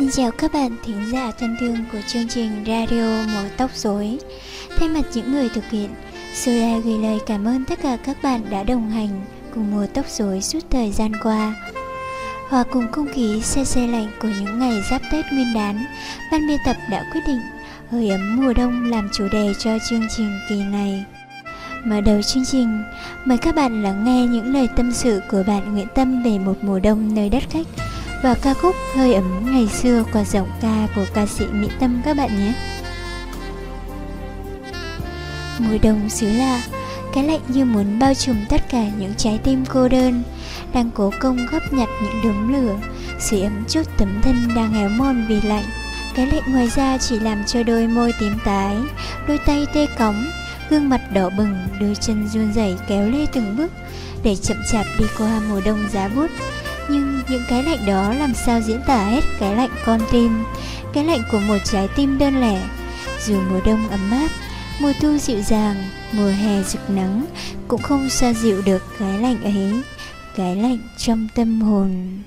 Xin chào các bạn thính giả thân thương của chương trình Radio Mùa Tóc Rối. Thay mặt những người thực hiện, Sura gửi lời cảm ơn tất cả các bạn đã đồng hành cùng mùa tóc rối suốt thời gian qua. Hòa cùng không khí xe xe lạnh của những ngày giáp Tết nguyên đán Ban biên tập đã quyết định hơi ấm mùa đông làm chủ đề cho chương trình kỳ này. Mở đầu chương trình, mời các bạn lắng nghe những lời tâm sự của bạn Nguyễn Tâm về một mùa đông nơi đất khách và ca khúc Hơi ấm ngày xưa qua giọng ca của ca sĩ Mỹ Tâm các bạn nhé. Mùa đông xứ lạ, cái lạnh như muốn bao trùm tất cả những trái tim cô đơn, đang cố công góp nhặt những đốm lửa, sưởi ấm chút tấm thân đang héo mòn vì lạnh. Cái lạnh ngoài ra chỉ làm cho đôi môi tím tái, đôi tay tê cóng, gương mặt đỏ bừng, đôi chân run rẩy kéo lê từng bước để chậm chạp đi qua mùa đông giá bút. Những cái lạnh đó làm sao diễn tả hết cái lạnh con tim, cái lạnh của một trái tim đơn lẻ. Dù mùa đông ấm áp, mùa thu dịu dàng, mùa hè rực nắng cũng không xoa dịu được cái lạnh ấy, cái lạnh trong tâm hồn.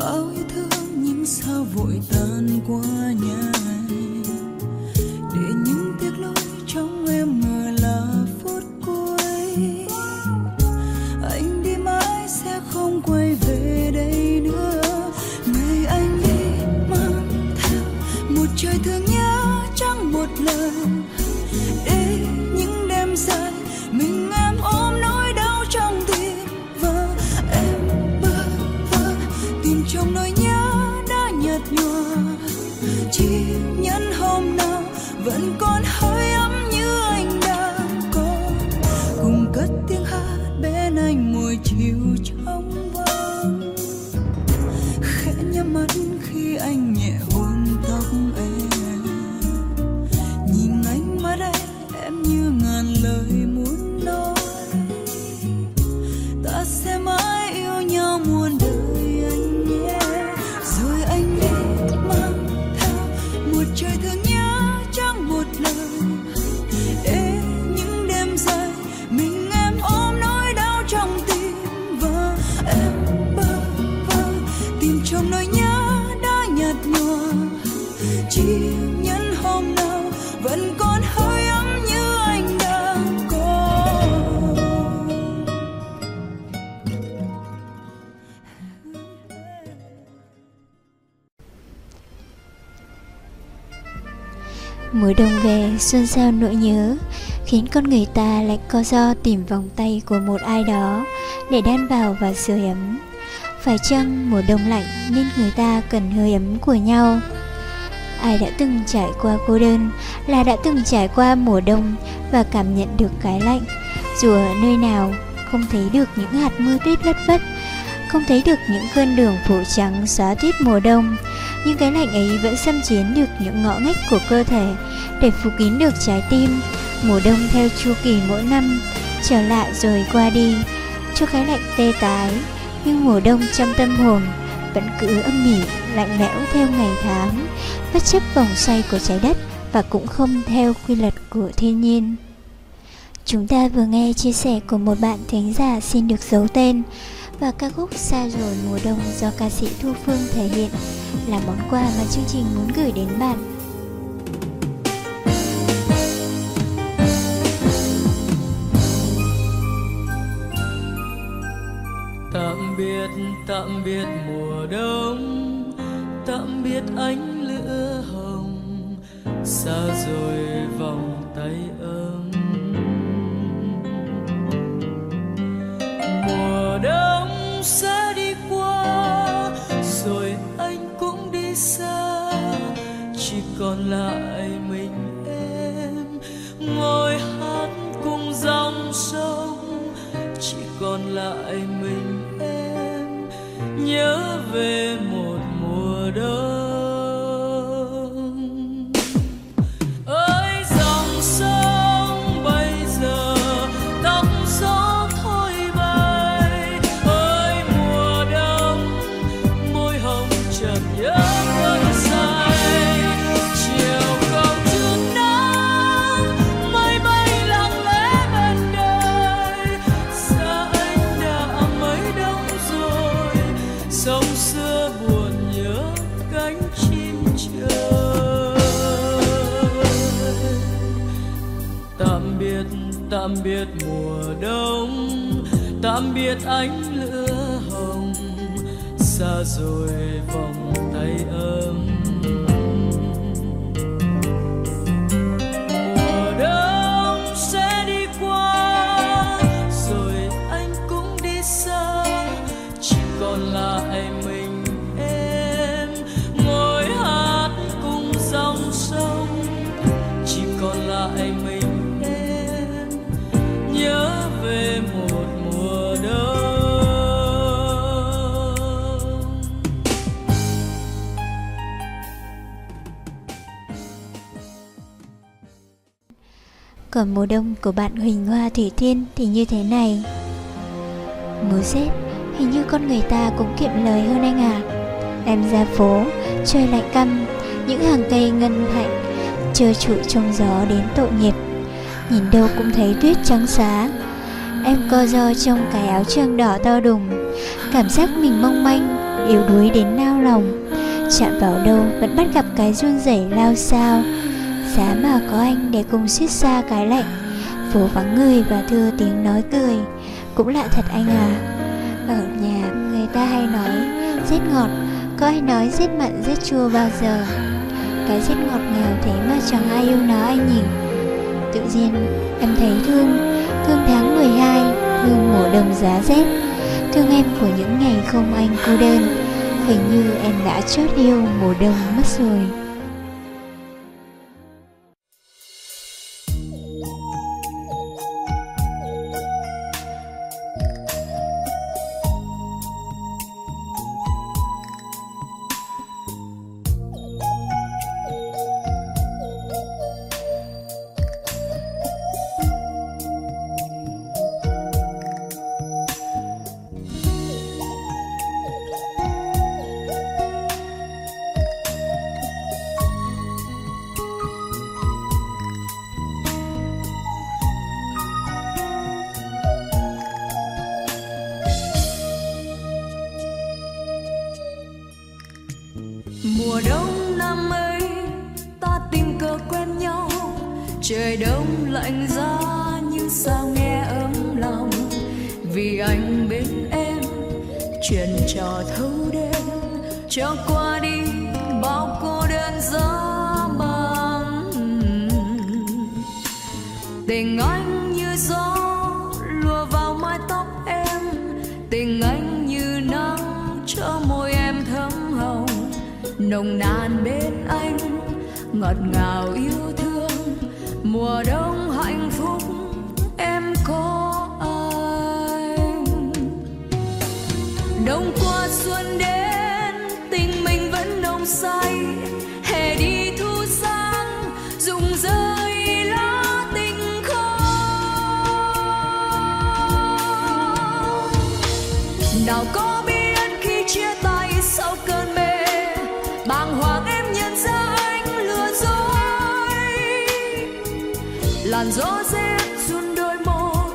bao yêu thương những sao vội tan qua nhà? Để những tiếc lối trong em mờ là phút cuối. Anh đi mãi sẽ không quay về đây nữa. Người anh đi mang theo một trời thương nhớ chẳng một lời để Mùa đông về xuân sao nỗi nhớ, Khiến con người ta lại co do tìm vòng tay của một ai đó Để đan vào và sưởi ấm. Phải chăng mùa đông lạnh nên người ta cần hơi ấm của nhau? Ai đã từng trải qua cô đơn là đã từng trải qua mùa đông và cảm nhận được cái lạnh. Dù ở nơi nào, không thấy được những hạt mưa tuyết lất vất, Không thấy được những cơn đường phủ trắng xóa tuyết mùa đông nhưng cái lạnh ấy vẫn xâm chiếm được những ngõ ngách của cơ thể để phủ kín được trái tim. Mùa đông theo chu kỳ mỗi năm, trở lại rồi qua đi, cho cái lạnh tê tái, nhưng mùa đông trong tâm hồn vẫn cứ âm mỉ, lạnh lẽo theo ngày tháng, bất chấp vòng xoay của trái đất và cũng không theo quy luật của thiên nhiên. Chúng ta vừa nghe chia sẻ của một bạn thính giả xin được giấu tên và ca khúc Xa rồi mùa đông do ca sĩ Thu Phương thể hiện là món quà mà chương trình muốn gửi đến bạn. Tạm biệt, tạm biệt mùa đông, tạm biệt ánh lửa hồng, xa rồi vòng tay ấm. Tạm biệt mùa đông tạm biệt ánh lửa hồng xa rồi vòng tay ấm. Còn mùa đông của bạn Huỳnh Hoa Thủy thiên thì như thế này. Mùa rét hình như con người ta cũng kiệm lời hơn anh à Em ra phố, trời lạnh căm Những hàng cây ngân hạnh Trơ trụi trong gió đến tội nghiệp. Nhìn đâu cũng thấy tuyết trắng xá. Em co ro trong cái áo trương đỏ to đùng Cảm giác mình mong manh Yếu đuối đến nao lòng. Chạm vào đâu vẫn bắt gặp cái run rẩy lao sao Giá mà có anh để cùng xiết xa cái lạnh. Phố vắng người và thưa tiếng nói cười. Cũng lạ thật anh à. Ở nhà người ta hay nói Rét ngọt. Có ai nói rét mặn rét chua bao giờ? Cái rét ngọt ngào thế mà chẳng ai yêu nó anh nhỉ? Tự nhiên, em thấy thương Thương tháng 12 Thương mùa đông giá rét. Thương em của những ngày không anh cô đơn. Hình như em đã chót yêu mùa đông mất rồi. Lạnh giá như sao nghe ấm lòng? Vì anh bên em, chuyện trò thâu đêm. Cho qua đi, bao cô đơn giá băng tình anh như gió lùa vào mái tóc em. Tình anh như nắng cho môi em thấm hồng. Nồng nàn bên anh, ngọt ngào yêu thương. Mùa đông nào có biết khi chia tay sau cơn mê. Bàng hoàng em nhận ra anh lừa dối. Làn gió rét run đôi môi,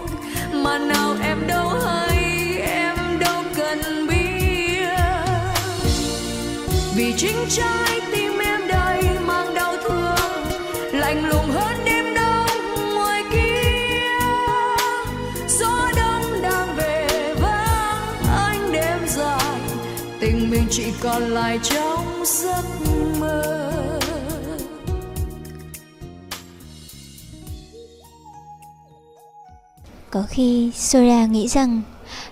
mà nào em đâu hay, em đâu cần biết. Vì chính trái chỉ còn lại trong giấc mơ Có khi Sora nghĩ rằng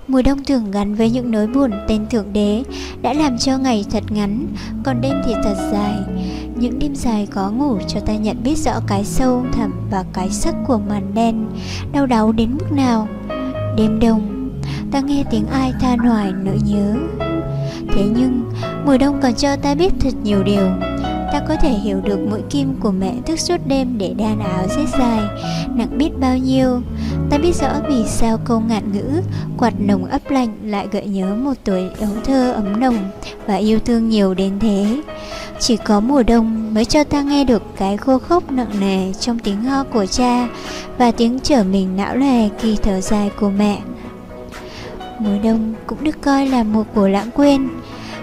mùa đông thường gắn với những nỗi buồn tên thượng đế đã làm cho ngày thật ngắn, còn đêm thì thật dài. Những đêm dài có ngủ cho ta nhận biết rõ cái sâu thẳm và cái sắc của màn đen, đau đáu đến mức nào. Đêm đông, ta nghe tiếng ai than hoài nỗi nhớ. Thế nhưng, mùa đông còn cho ta biết thật nhiều điều. Ta có thể hiểu được mũi kim của mẹ thức suốt đêm để đan áo rét dài, nặng biết bao nhiêu. Ta biết rõ vì sao câu ngạn ngữ Quạt nồng ấp lạnh lại gợi nhớ một tuổi ấu thơ ấm nồng Và yêu thương nhiều đến thế Chỉ có mùa đông mới cho ta nghe được cái khô khốc nặng nề Trong tiếng ho của cha Và tiếng trở mình não lè khi thở dài của mẹ Mùa đông cũng được coi là mùa của lãng quên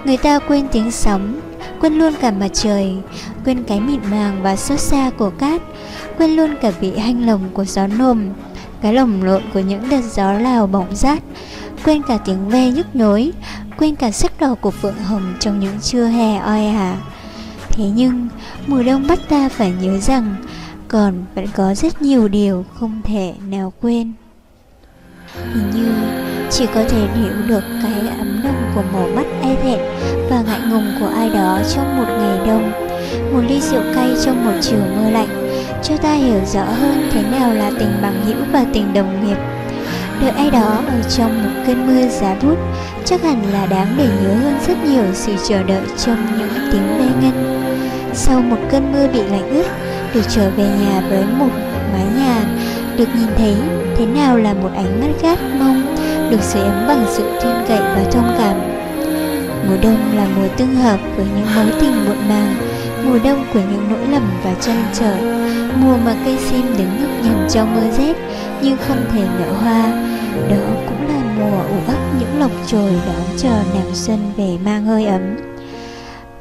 Người ta quên tiếng sóng Quên luôn cả mặt trời Quên cái mịn màng và xót xa của cát Quên luôn cả vị hanh lồng của gió nồm cái lồng lộn của những đợt gió lào bỏng rát, quên cả tiếng ve nhức nhối, quên cả sắc đỏ của phượng hồng trong những trưa hè oi ả. Thế nhưng, mùa đông bắt ta phải nhớ rằng còn vẫn có rất nhiều điều không thể nào quên. Hình như chỉ có thể hiểu được cái ấm nồng của màu mắt e thẹn và ngại ngùng của ai đó trong một ngày đông. Một ly rượu cay trong một chiều mưa lạnh cho ta hiểu rõ hơn thế nào là tình bằng hữu và tình đồng nghiệp. Đợi ai đó ở trong một cơn mưa giá bút chắc hẳn là đáng để nhớ hơn rất nhiều sự chờ đợi trong những tiếng ve ngân. Sau một cơn mưa bị lạnh ướt, được trở về nhà với một mái nhà, được nhìn thấy thế nào là một ánh mắt gắt mong, được sưởi ấm bằng sự tin cậy và thông cảm. Mùa đông là mùa tương hợp với những mối tình muộn màng, mùa đông của những nỗi lầm và trăn trở, mùa mà cây sim đứng nhấp nhằn trong mưa rét nhưng không thể nở hoa. Đó cũng là mùa ủ ấp những lộc trồi đón chờ nàng xuân về mang hơi ấm.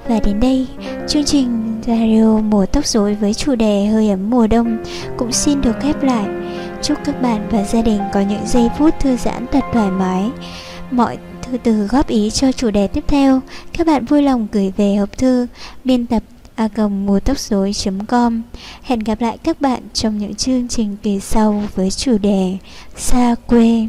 Và đến đây, chương trình radio mùa tóc rối với chủ đề hơi ấm mùa đông cũng xin được khép lại. Chúc các bạn và gia đình có những giây phút thư giãn thật thoải mái. Mọi thư từ góp ý cho chủ đề tiếp theo, các bạn vui lòng gửi về hộp thư biên tập a mùa tóc rối.com. Hẹn gặp lại các bạn trong những chương trình kỳ sau với chủ đề Xa quê.